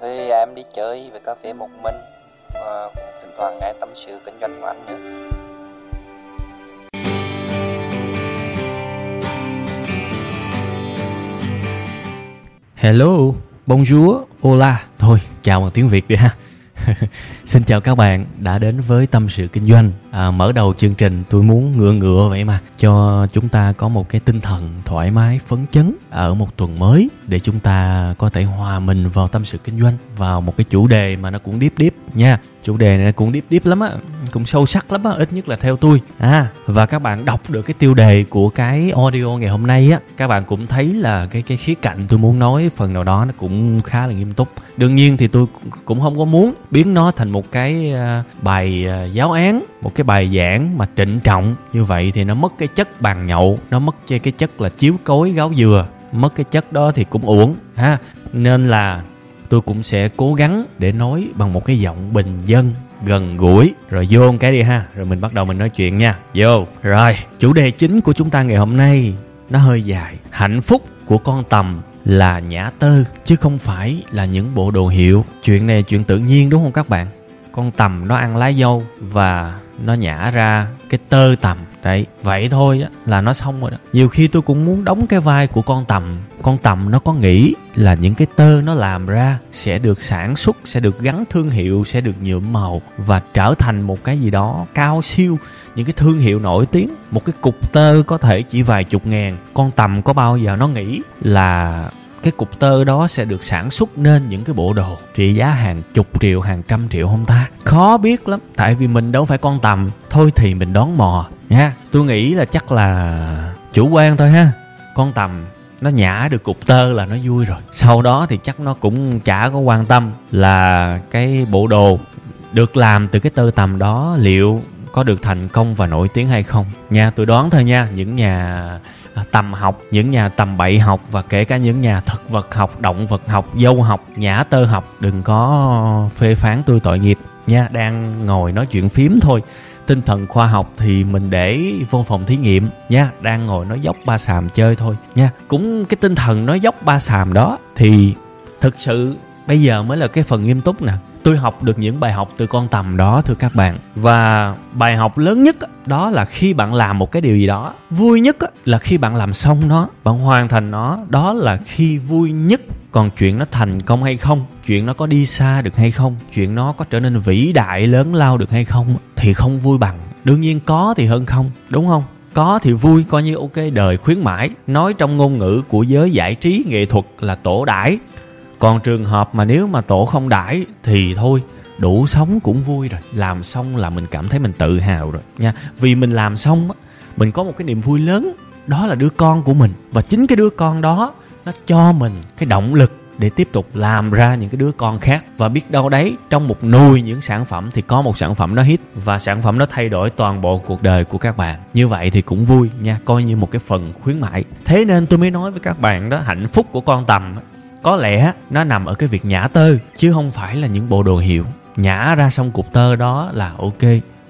Thì à, em đi chơi về cà phê một mình và cũng thỉnh thoảng nghe tâm sự kinh doanh của anh nữa. Hello, bonjour, hola. Thôi, chào bằng tiếng Việt đi ha. Xin chào các bạn đã đến với tâm sự kinh doanh. À, mở đầu chương trình tôi muốn ngựa ngựa vậy mà cho chúng ta có một cái tinh thần thoải mái phấn chấn ở một tuần mới để chúng ta có thể hòa mình vào tâm sự kinh doanh vào một cái chủ đề mà nó cũng deep deep nha. Chủ đề này cũng deep deep lắm á, cũng sâu sắc lắm á, ít nhất là theo tôi. À và các bạn đọc được cái tiêu đề của cái audio ngày hôm nay á, các bạn cũng thấy là cái cái khía cạnh tôi muốn nói phần nào đó nó cũng khá là nghiêm túc. Đương nhiên thì tôi cũng không có muốn biến nó thành một cái à, bài à, giáo án, một cái bài giảng mà trịnh trọng. Như vậy thì nó mất cái chất bàn nhậu, nó mất cái chất là chiếu cối, gáo dừa, mất cái chất đó thì cũng uổng, ha. Nên là tôi cũng sẽ cố gắng để nói bằng một cái giọng bình dân, gần gũi. Rồi vô một cái đi ha. Rồi mình bắt đầu mình nói chuyện nha. Vô. Rồi, chủ đề chính của chúng ta ngày hôm nay, nó hơi dài. Hạnh phúc của con tầm là nhã tơ, chứ không phải là những bộ đồ hiệu. Chuyện này chuyện tự nhiên đúng không các bạn? Con tầm nó ăn lá dâu và nó nhả ra cái tơ tầm đấy, vậy thôi á, là nó xong rồi đó. Nhiều khi tôi cũng muốn đóng cái vai của con tầm. Con tầm nó có nghĩ là những cái tơ nó làm ra sẽ được sản xuất, sẽ được gắn thương hiệu, sẽ được nhuộm màu và trở thành một cái gì đó cao siêu, những cái thương hiệu nổi tiếng. Một cái cục tơ có thể chỉ vài chục ngàn. Con tầm có bao giờ nó nghĩ là cái cục tơ đó sẽ được sản xuất nên những cái bộ đồ trị giá hàng chục triệu, hàng trăm triệu không ta? Khó biết lắm, tại vì mình đâu phải con tầm. Thôi thì mình đón mò nha tôi nghĩ là chắc là chủ quan thôi ha. Con tầm, nó nhả được cục tơ là nó vui rồi. Sau đó thì chắc nó cũng chả có quan tâm là cái bộ đồ được làm từ cái tơ tầm đó liệu có được thành công và nổi tiếng hay không. Nha, tôi đoán thôi nha, những nhà à, tầm học, những nhà tầm bậy học và kể cả những nhà thực vật học, động vật học, dâu học nhã tơ học, đừng có phê phán tôi tội nghiệp. Nha, đang ngồi nói chuyện phím thôi tinh thần khoa học thì mình để vô phòng thí nghiệm nha. Đang ngồi nói dốc ba sàm chơi thôi nha. Cũng cái tinh thần nói dốc ba sàm đó thì thực sự bây giờ mới là cái phần nghiêm túc nè tôi học được những bài học từ con tầm đó, thưa các bạn. Và bài học lớn nhất đó là khi bạn làm một cái điều gì đó, vui nhất là khi bạn làm xong nó, bạn hoàn thành nó. Đó là khi vui nhất. Còn chuyện nó thành công hay không, chuyện nó có đi xa được hay không, chuyện nó có trở nên vĩ đại lớn lao được hay không thì không vui bằng. Đương nhiên có thì hơn không, đúng không? Có thì vui, coi như ok, đời khuyến mãi. Nói trong ngôn ngữ của giới giải trí nghệ thuật là tổ đãi còn trường hợp mà nếu mà tổ không đãi thì thôi, đủ sống cũng vui rồi. Làm xong là mình cảm thấy mình tự hào rồi nha. Vì mình làm xong mình có một cái niềm vui lớn, đó là đứa con của mình. Và chính cái đứa con đó, nó cho mình cái động lực để tiếp tục làm ra những cái đứa con khác. Và biết đâu đấy, trong một nuôi những sản phẩm thì có một sản phẩm nó hit và sản phẩm nó thay đổi toàn bộ cuộc đời của các bạn. Như vậy thì cũng vui nha, coi như một cái phần khuyến mại thế nên tôi mới nói với các bạn đó, hạnh phúc của con tầm có lẽ nó nằm ở cái việc nhả tơ, chứ không phải là những bộ đồ hiệu. Nhả ra xong cục tơ đó là ok,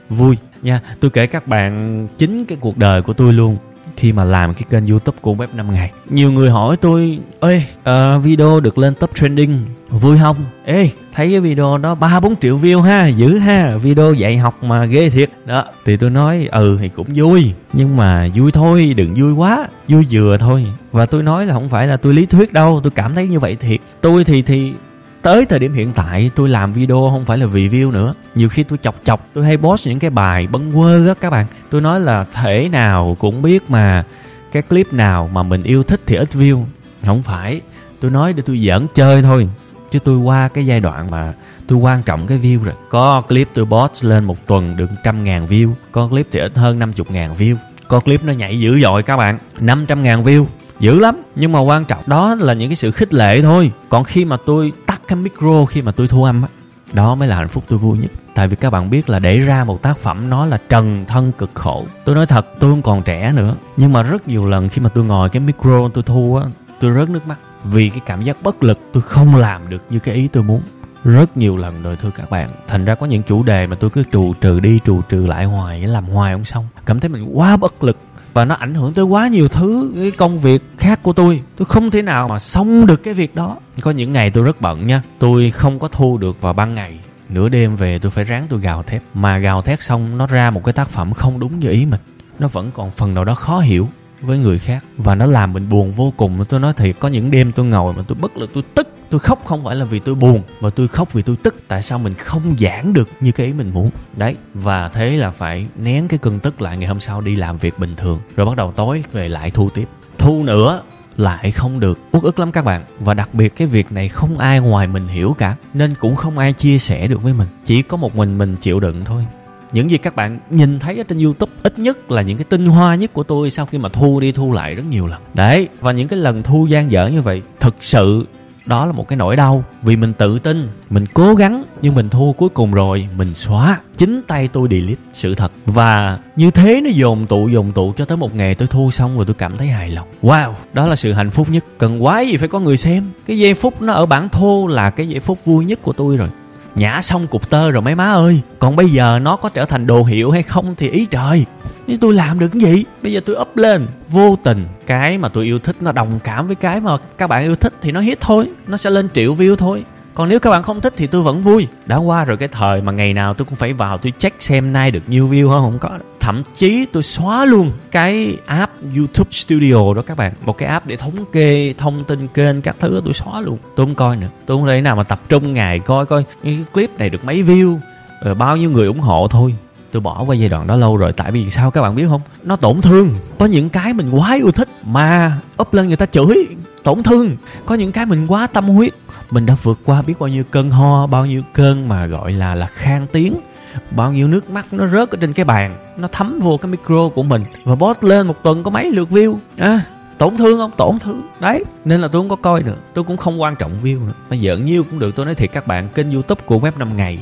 vui. Nha, tôi kể các bạn chính cái cuộc đời của tôi luôn khi mà làm cái kênh youtube của web 5 ngày. Nhiều người hỏi tôi ơi uh, video được lên top trending vui không? Ê thấy cái video đó ba bốn triệu view ha dữ ha video dạy học mà ghê thiệt. Đó. Thì tôi nói ừ thì cũng vui nhưng mà vui thôi đừng vui quá vui vừa thôi. Và tôi nói là không phải là tôi lý thuyết đâu tôi cảm thấy như vậy thiệt. Tôi thì thì tới thời điểm hiện tại, tôi làm video không phải là vì view nữa. Nhiều khi tôi chọc chọc, tôi hay post những cái bài bấn quơ á, các bạn. Tôi nói là thể nào cũng biết mà cái clip nào mà mình yêu thích thì ít view. Không phải. Tôi nói để tôi giỡn chơi thôi, chứ tôi qua cái giai đoạn mà tôi quan trọng cái view rồi. Có clip tôi post lên một tuần được trăm ngàn view, có clip thì ít hơn năm chục ngàn view. Có clip nó nhảy dữ dội, các bạn. năm trăm ngàn view. Dữ lắm, nhưng mà quan trọng đó là những cái sự khích lệ thôi. Còn khi mà tôi cái micro khi mà tôi thu âm á, đó mới là hạnh phúc tôi vui nhất. Tại vì các bạn biết là để ra một tác phẩm nó là trần thân cực khổ. Tôi nói thật, tôi không còn trẻ nữa. Nhưng mà rất nhiều lần khi mà tôi ngồi cái micro tôi thu á, tôi rớt nước mắt. Vì cái cảm giác bất lực tôi không làm được như cái ý tôi muốn. Rất nhiều lần rồi thưa các bạn. Thành ra có những chủ đề mà tôi cứ trù trừ đi, trù trừ lại hoài, làm hoài không xong. Cảm thấy mình quá bất lực và nó ảnh hưởng tới quá nhiều thứ, cái công việc khác của tôi. Tôi không thể nào mà xong được cái việc đó. Có những ngày tôi rất bận nha. Tôi không có thu được vào ban ngày. Nửa đêm về tôi phải ráng tôi gào thét. Mà gào thét xong, nó ra một cái tác phẩm không đúng như ý mình. Nó vẫn còn phần nào đó khó hiểu với người khác. Và nó làm mình buồn vô cùng. Tôi nói thiệt, có những đêm tôi ngồi mà tôi bất lực, tôi tức tôi khóc không phải là vì tôi buồn, mà tôi khóc vì tôi tức. Tại sao mình không giảng được như cái ý mình muốn? Đấy, và thế là phải nén cái cơn tức lại ngày hôm sau đi làm việc bình thường. Rồi bắt đầu tối về lại thu tiếp. Thu nữa lại không được. Uất ức lắm các bạn. Và đặc biệt cái việc này không ai ngoài mình hiểu cả, nên cũng không ai chia sẻ được với mình. Chỉ có một mình mình chịu đựng thôi. Những gì các bạn nhìn thấy ở trên youtube ít nhất là những cái tinh hoa nhất của tôi sau khi mà thu đi thu lại rất nhiều lần. Đấy, và những cái lần thu gian dở như vậy thực sự đó là một cái nỗi đau, vì mình tự tin, mình cố gắng, nhưng mình thua cuối cùng rồi, mình xóa chính tay tôi delete sự thật. Và như thế nó dồn tụ dồn tụ cho tới một ngày tôi thua xong rồi tôi cảm thấy hài lòng. Wow, đó là sự hạnh phúc nhất. Cần quái gì phải có người xem. Cái giây phút nó ở bản thô là cái giây phút vui nhất của tôi rồi nhả xong cục tơ rồi mấy má ơi, còn bây giờ nó có trở thành đồ hiệu hay không thì ý trời. Nhưng tôi làm được cái gì? Bây giờ tôi up lên. Vô tình, cái mà tôi yêu thích, nó đồng cảm với cái mà các bạn yêu thích thì nó hit thôi, nó sẽ lên triệu view thôi. Còn nếu các bạn không thích thì tôi vẫn vui. Đã qua rồi cái thời mà ngày nào tôi cũng phải vào tôi check xem nay được nhiêu view không không có thậm chí tôi xóa luôn cái app youtube studio đó các bạn. Một cái app để thống kê thông tin kênh các thứ, tôi xóa luôn. Tôi không coi nữa. Tôi không thể nào mà tập trung ngày coi coi cái clip này được mấy view rồi bao nhiêu người ủng hộ thôi. Tôi bỏ qua giai đoạn đó lâu rồi, tại vì sao các bạn biết không? Nó tổn thương. Có những cái mình quá yêu thích mà up lên người ta chửi, tổn thương. Có những cái mình quá tâm huyết. Mình đã vượt qua biết bao nhiêu cơn ho, bao nhiêu cơn mà gọi là là khang tiếng bao nhiêu nước mắt nó rớt ở trên cái bàn nó thấm vô cái micro của mình và post lên một tuần có mấy lượt view. À, tổn thương không? Tổn thương. Đấy nên là tôi không có coi nữa. Tôi cũng không quan trọng view nữa. Mà giỡn nhiêu cũng được. Tôi nói thiệt các bạn kênh youtube của web 5 ngày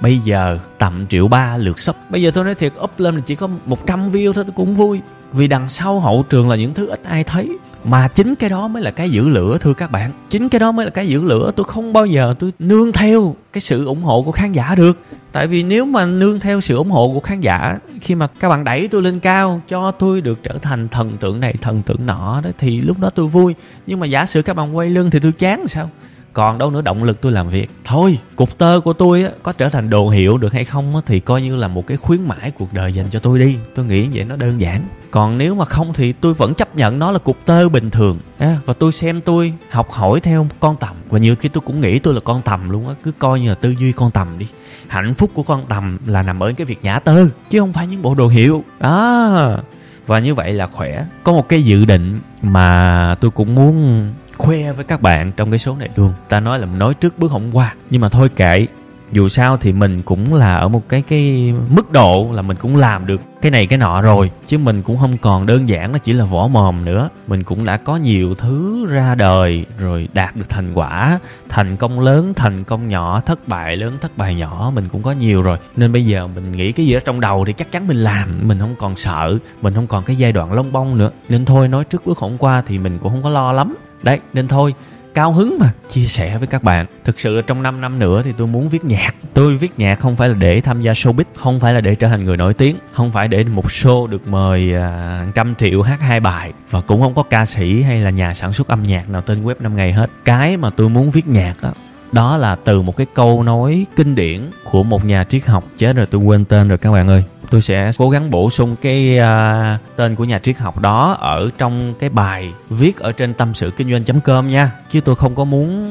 bây giờ tầm triệu ba lượt sub. Bây giờ tôi nói thiệt up lên chỉ có 100 view thôi tôi cũng vui. Vì đằng sau hậu trường là những thứ ít ai thấy mà chính cái đó mới là cái giữ lửa, thưa các bạn. Chính cái đó mới là cái giữ lửa. Tôi không bao giờ tôi nương theo cái sự ủng hộ của khán giả được. Tại vì nếu mà nương theo sự ủng hộ của khán giả, khi mà các bạn đẩy tôi lên cao, cho tôi được trở thành thần tượng này, thần tượng nọ đó, thì lúc đó tôi vui. Nhưng mà giả sử các bạn quay lưng thì tôi chán sao? Còn đâu nữa động lực tôi làm việc. Thôi cục tơ của tôi á, có trở thành đồ hiệu được hay không á, thì coi như là một cái khuyến mãi cuộc đời dành cho tôi đi. Tôi nghĩ vậy nó đơn giản. Còn nếu mà không thì tôi vẫn chấp nhận nó là cục tơ bình thường. À, và tôi xem tôi học hỏi theo con tầm. Và nhiều khi tôi cũng nghĩ tôi là con tầm luôn á cứ coi như là tư duy con tầm đi. Hạnh phúc của con tầm là nằm ở cái việc nhã tơ chứ không phải những bộ đồ hiệu. Đó và như vậy là khỏe. Có một cái dự định mà tôi cũng muốn khoe với các bạn trong cái số này luôn. Ta nói là nói trước bước hôm qua. Nhưng mà thôi kệ. Dù sao thì mình cũng là ở một cái cái mức độ là mình cũng làm được cái này cái nọ rồi. Chứ mình cũng không còn đơn giản nó chỉ là vỏ mồm nữa. Mình cũng đã có nhiều thứ ra đời rồi đạt được thành quả. Thành công lớn, thành công nhỏ, thất bại lớn, thất bại nhỏ, mình cũng có nhiều rồi. Nên bây giờ mình nghĩ cái gì đó trong đầu thì chắc chắn mình làm. Mình không còn sợ. Mình không còn cái giai đoạn lông bông nữa. Nên thôi, nói trước bước hôm qua thì mình cũng không có lo lắm đấy nên thôi cao hứng mà chia sẻ với các bạn. Thực sự trong 5 năm nữa thì tôi muốn viết nhạc. Tôi viết nhạc không phải là để tham gia showbiz không phải là để trở thành người nổi tiếng không phải để một show được mời à, trăm triệu hát hai bài và cũng không có ca sĩ hay là nhà sản xuất âm nhạc nào tên web năm ngày hết. Cái mà tôi muốn viết nhạc đó đó là từ một cái câu nói kinh điển của một nhà triết học chết rồi tôi quên tên rồi các bạn ơi tôi sẽ cố gắng bổ sung cái uh, tên của nhà triết học đó ở trong cái bài viết ở trên tâm sự kinh doanh com nha. Chứ tôi không có muốn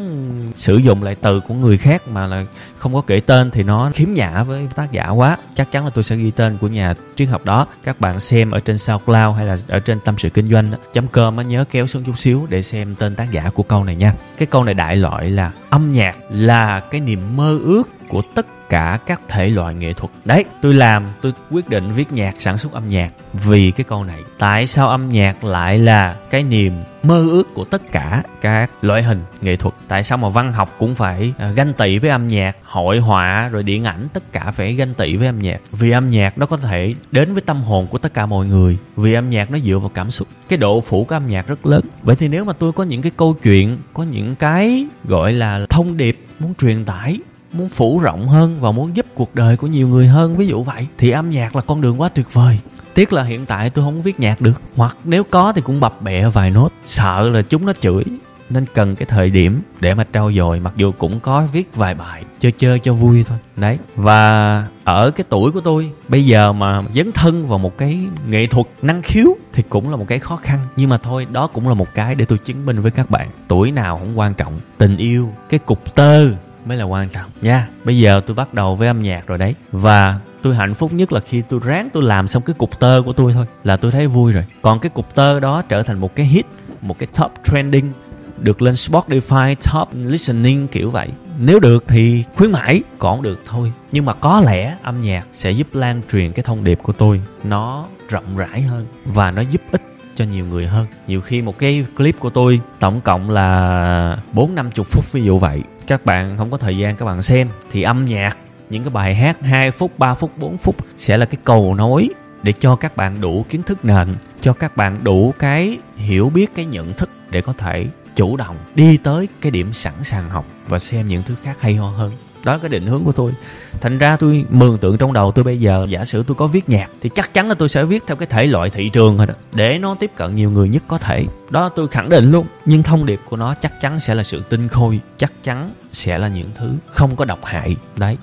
sử dụng lại từ của người khác mà là không có kể tên thì nó khiếm nhã với tác giả quá. Chắc chắn là tôi sẽ ghi tên của nhà triết học đó. Các bạn xem ở trên SoundCloud hay là ở trên tâm sự kinh doanh com nhớ kéo xuống chút xíu để xem tên tác giả của câu này nha. Cái câu này đại loại là âm nhạc là cái niềm mơ ước của tất tất cả các thể loại nghệ thuật. Đấy, tôi làm, tôi quyết định viết nhạc, sản xuất âm nhạc. Vì cái câu này, tại sao âm nhạc lại là cái niềm mơ ước của tất cả các loại hình nghệ thuật? Tại sao mà văn học cũng phải à, ganh tị với âm nhạc, hội họa, rồi điện ảnh, tất cả phải ganh tị với âm nhạc? Vì âm nhạc nó có thể đến với tâm hồn của tất cả mọi người. Vì âm nhạc nó dựa vào cảm xúc. Cái độ phủ của âm nhạc rất lớn. Vậy thì nếu mà tôi có những cái câu chuyện, có những cái, gọi là thông điệp muốn truyền tải muốn phủ rộng hơn và muốn giúp cuộc đời của nhiều người hơn, ví dụ vậy. Thì âm nhạc là con đường quá tuyệt vời. Tiếc là hiện tại tôi không viết nhạc được, hoặc nếu có thì cũng bập bẹ vài nốt. Sợ là chúng nó chửi, nên cần cái thời điểm để mà trau dồi, mặc dù cũng có viết vài bài chơi chơi cho vui thôi. Đấy, và ở cái tuổi của tôi, bây giờ mà dấn thân vào một cái nghệ thuật năng khiếu thì cũng là một cái khó khăn. Nhưng mà thôi, đó cũng là một cái để tôi chứng minh với các bạn. Tuổi nào cũng quan trọng, tình yêu, cái cục tơ mới là quan trọng. Nha, bây giờ tôi bắt đầu với âm nhạc rồi đấy. Và tôi hạnh phúc nhất là khi tôi ráng tôi làm xong cái cục tơ của tôi thôi, là tôi thấy vui rồi. Còn cái cục tơ đó trở thành một cái hit, một cái top trending, được lên Spotify top listening kiểu vậy. Nếu được thì khuyến mãi, còn được thôi. Nhưng mà có lẽ âm nhạc sẽ giúp lan truyền cái thông điệp của tôi. Nó rộng rãi hơn và nó giúp ích cho nhiều người hơn. Nhiều khi một cái clip của tôi tổng cộng là bốn năm chục phút ví dụ vậy. Các bạn không có thời gian các bạn xem thì âm nhạc, những cái bài hát 2 phút 3 phút 4 phút sẽ là cái cầu nối để cho các bạn đủ kiến thức nền, cho các bạn đủ cái hiểu biết, cái nhận thức để có thể chủ động đi tới cái điểm sẵn sàng học và xem những thứ khác hay ho hơn đó là cái định hướng của tôi. Thành ra tôi mường tượng trong đầu tôi bây giờ, giả sử tôi có viết nhạc thì chắc chắn là tôi sẽ viết theo cái thể loại thị trường rồi đó, để nó tiếp cận nhiều người nhất có thể. Đó, tôi khẳng định luôn, nhưng thông điệp của nó chắc chắn sẽ là sự tinh khôi, chắc chắn sẽ là những thứ không có độc hại. Đấy,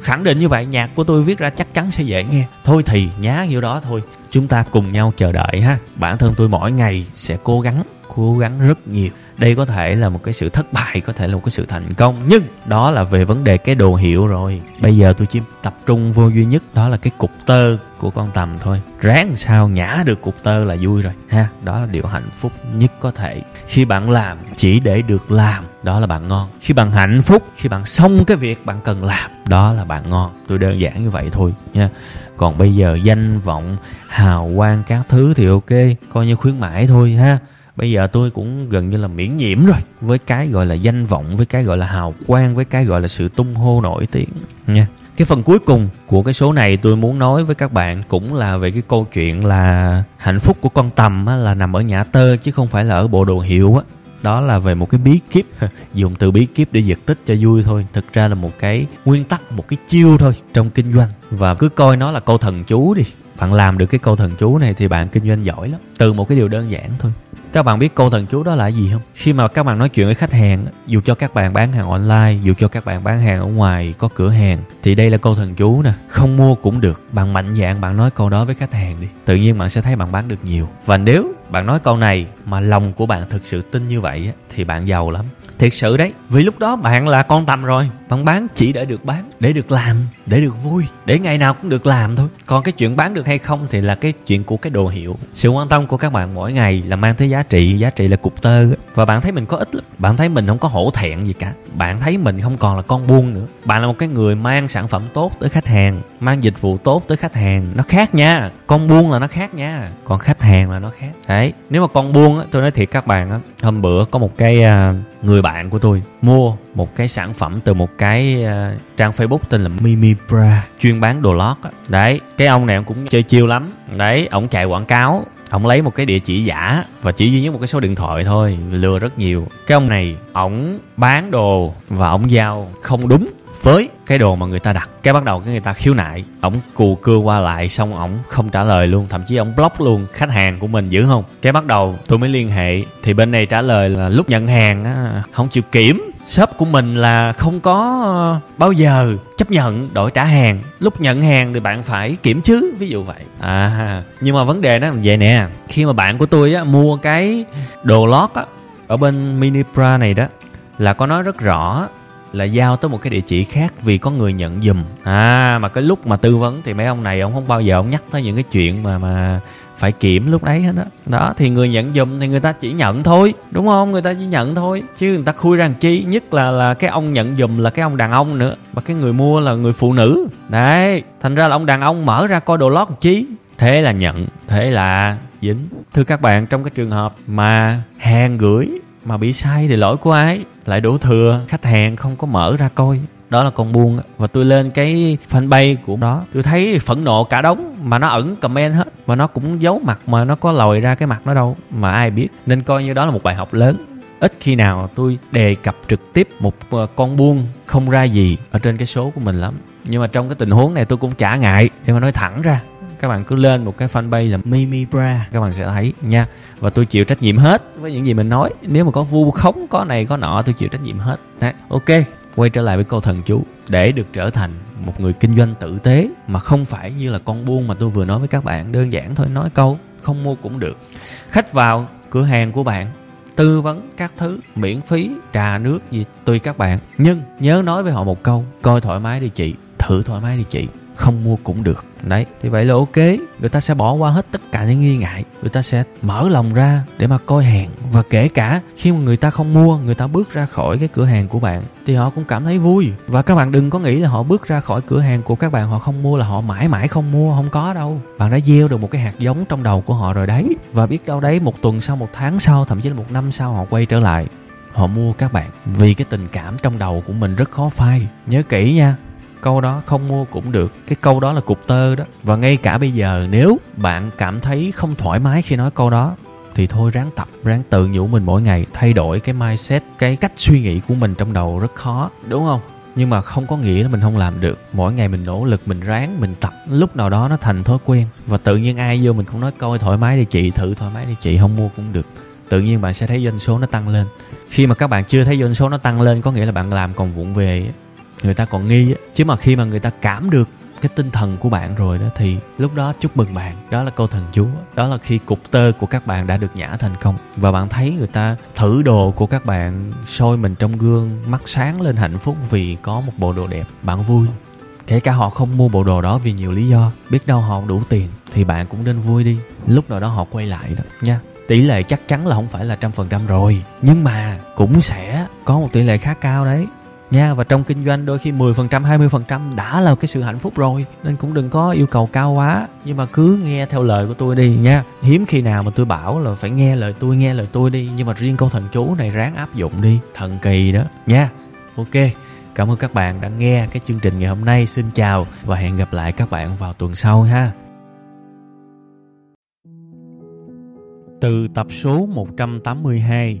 khẳng định như vậy, nhạc của tôi viết ra chắc chắn sẽ dễ nghe. Thôi thì nhá, nhiêu đó thôi, chúng ta cùng nhau chờ đợi ha. Bản thân tôi mỗi ngày sẽ cố gắng cố gắng rất nhiều. Đây có thể là một cái sự thất bại, có thể là một cái sự thành công, nhưng đó là về vấn đề cái đồ hiệu rồi. Bây giờ tôi chỉ tập trung vô duy nhất, đó là cái cục tơ của con tầm thôi. Ráng sao nhả được cục tơ là vui rồi, ha? Đó là điều hạnh phúc nhất có thể. Khi bạn làm, chỉ để được làm, đó là bạn ngon. Khi bạn hạnh phúc, khi bạn xong cái việc bạn cần làm, đó là bạn ngon. Tôi đơn giản như vậy thôi, nha. Còn bây giờ danh vọng, hào quang các thứ thì ok, coi như khuyến mãi thôi, ha? Bây giờ tôi cũng gần như là miễn nhiễm rồi. Với cái gọi là danh vọng với cái gọi là hào quang với cái gọi là sự tung hô nổi tiếng. Nha. Cái phần cuối cùng của cái số này tôi muốn nói với các bạn cũng là về cái câu chuyện là hạnh phúc của con tầm á, là nằm ở nhã tơ chứ không phải là ở bộ đồ hiệu á. Đó là về một cái bí kíp. Dùng từ bí kíp để giật tích cho vui thôi. Thực ra là một cái nguyên tắc một cái chiêu thôi trong kinh doanh. Và cứ coi nó là câu thần chú đi. Bạn làm được cái câu thần chú này thì bạn kinh doanh giỏi lắm. Từ một cái điều đơn giản thôi các bạn biết câu thần chú đó là gì không? Khi mà các bạn nói chuyện với khách hàng, dù cho các bạn bán hàng online, dù cho các bạn bán hàng ở ngoài, có cửa hàng, thì đây là câu thần chú nè. Không mua cũng được. Bạn mạnh dạn bạn nói câu đó với khách hàng đi. Tự nhiên bạn sẽ thấy bạn bán được nhiều. Và nếu bạn nói câu này mà lòng của bạn thực sự tin như vậy thì bạn giàu lắm. Thiệt sự đấy, vì lúc đó bạn là con tầm rồi. Bạn bán chỉ để được bán, để được làm, để được vui, để ngày nào cũng được làm thôi. Còn cái chuyện bán được hay không thì là cái chuyện của cái đồ hiệu. Sự quan tâm của các bạn mỗi ngày là mang thế giá trị giá trị là cục tơ và bạn thấy mình có ích lắm. Bạn thấy mình không có hổ thẹn gì cả. Bạn thấy mình không còn là con buôn nữa. Bạn là một cái người mang sản phẩm tốt tới khách hàng mang dịch vụ tốt tới khách hàng. Nó khác nha. Con buôn là nó khác nha. Còn khách hàng là nó khác. Đấy. Nếu mà con buôn á tôi nói thiệt các bạn á hôm bữa có một cái uh, người bạn của tôi mua một cái sản phẩm từ một cái uh, trang facebook tên là mimi bra chuyên bán đồ lót á. Đấy. Cái ông này cũng chơi chiêu lắm. Đấy ổng chạy quảng cáo ông lấy một cái địa chỉ giả và chỉ duy nhất một cái số điện thoại thôi, lừa rất nhiều. Cái ông này, ổng bán đồ và ổng giao không đúng với cái đồ mà người ta đặt. Cái bắt đầu cái người ta khiếu nại, ổng cù cưa qua lại xong ổng không trả lời luôn, thậm chí ổng block luôn khách hàng của mình, dữ không? Cái bắt đầu tôi mới liên hệ, thì bên này trả lời là lúc nhận hàng á, không chịu kiểm shop của mình là không có ờ, bao giờ chấp nhận đổi trả hàng. Lúc nhận hàng thì bạn phải kiểm chứ ví dụ vậy. À nhưng mà vấn đề nó là vậy nè. Khi mà bạn của tôi á, mua cái đồ lót á, ở bên mini bra này đó, là có nói rất rõ là giao tới một cái địa chỉ khác vì có người nhận giùm. À mà cái lúc mà tư vấn thì mấy ông này ông không bao giờ ông nhắc tới những cái chuyện mà mà phải kiểm lúc đấy hết đó đó, thì người nhận dùm thì người ta chỉ nhận thôi, đúng không? Người ta chỉ nhận thôi. Chứ người ta khui rằng chi? Nhất là là cái ông nhận dùm là cái ông đàn ông nữa. Và cái người mua là người phụ nữ. Đấy, thành ra là ông đàn ông mở ra coi đồ lót chi? Thế là nhận, thế là dính. Thưa các bạn, trong cái trường hợp mà hàng gửi mà bị sai thì lỗi của ai? Lại đổ thừa, khách hàng không có mở ra coi đó là con buôn và tôi lên cái fanpage của đó tôi thấy phẫn nộ cả đống mà nó ẩn comment hết. Và nó cũng giấu mặt mà nó có lòi ra cái mặt nó đâu mà ai biết. Nên coi như đó là một bài học lớn. Ít khi nào tôi đề cập trực tiếp một ờ, con buôn không ra gì ở trên cái số của mình lắm. Nhưng mà trong cái tình huống này tôi cũng chả ngại. Để mà nói thẳng ra các bạn cứ lên một cái fanpage là Mimi Bra các bạn sẽ thấy nha. Và tôi chịu trách nhiệm hết với những gì mình nói. Nếu mà có vu khống có này có nọ tôi chịu trách nhiệm hết. Đấy, ok quay trở lại với câu thần chú, để được trở thành một người kinh doanh tử tế mà không phải như là con buôn mà tôi vừa nói với các bạn, đơn giản thôi, nói câu không mua cũng được. Khách vào cửa hàng của bạn, tư vấn các thứ, miễn phí, trà nước gì tùy các bạn. Nhưng nhớ nói với họ một câu, coi thoải mái đi chị, thử thoải mái đi chị không mua cũng được. Đấy, thì vậy là ok. Người ta sẽ bỏ qua hết tất cả những nghi ngại. Người ta sẽ mở lòng ra để mà coi hàng. Và kể cả khi mà người ta không mua, người ta bước ra khỏi cái cửa hàng của bạn, thì họ cũng cảm thấy vui. Và các bạn đừng có nghĩ là họ bước ra khỏi cửa hàng của các bạn, họ không mua là họ mãi mãi không mua, không có đâu. Bạn đã gieo được một cái hạt giống trong đầu của họ rồi đấy. Và biết đâu đấy, một tuần sau, một tháng sau, thậm chí là một năm sau, họ quay trở lại. Họ mua các bạn vì cái tình cảm trong đầu của mình rất khó phai. Nhớ kỹ nha câu đó không mua cũng được. Cái câu đó là cục tơ đó. Và ngay cả bây giờ, nếu bạn cảm thấy không thoải mái khi nói câu đó, thì thôi ráng tập, ráng tự nhủ mình mỗi ngày, thay đổi cái mindset, cái cách suy nghĩ của mình trong đầu rất khó, đúng không? Nhưng mà không có nghĩa là mình không làm được. Mỗi ngày mình nỗ lực, mình ráng, mình tập, lúc nào đó nó thành thói quen. Và tự nhiên ai vô mình cũng nói coi thoải mái đi chị, thử thoải mái đi chị, không mua cũng được. Tự nhiên bạn sẽ thấy doanh số nó tăng lên. Khi mà các bạn chưa thấy doanh số nó tăng lên, có nghĩa là bạn làm còn vụng về người ta còn nghi á, chứ mà khi mà người ta cảm được cái tinh thần của bạn rồi đó, thì lúc đó chúc mừng bạn. Đó là câu thần chú đó là khi cục tơ của các bạn đã được nhả thành công và bạn thấy người ta thử đồ của các bạn soi mình trong gương, mắt sáng lên hạnh phúc vì có một bộ đồ đẹp. Bạn vui. Kể cả họ không mua bộ đồ đó vì nhiều lý do, biết đâu họ đủ tiền, thì bạn cũng nên vui đi. Lúc nào đó họ quay lại đó, nha. Tỷ lệ chắc chắn là không phải là trăm phần trăm rồi, nhưng mà cũng sẽ có một tỷ lệ khá cao đấy nha, và trong kinh doanh đôi khi 10% 20% đã là cái sự hạnh phúc rồi. Nên cũng đừng có yêu cầu cao quá. Nhưng mà cứ nghe theo lời của tôi đi, nha. Hiếm khi nào mà tôi bảo là phải nghe lời tôi, nghe lời tôi đi. Nhưng mà riêng câu thần chú này ráng áp dụng đi. Thần kỳ đó. Nha. Ok. Cảm ơn các bạn đã nghe cái chương trình ngày hôm nay. Xin chào và hẹn gặp lại các bạn vào tuần sau, ha. Từ tập số 182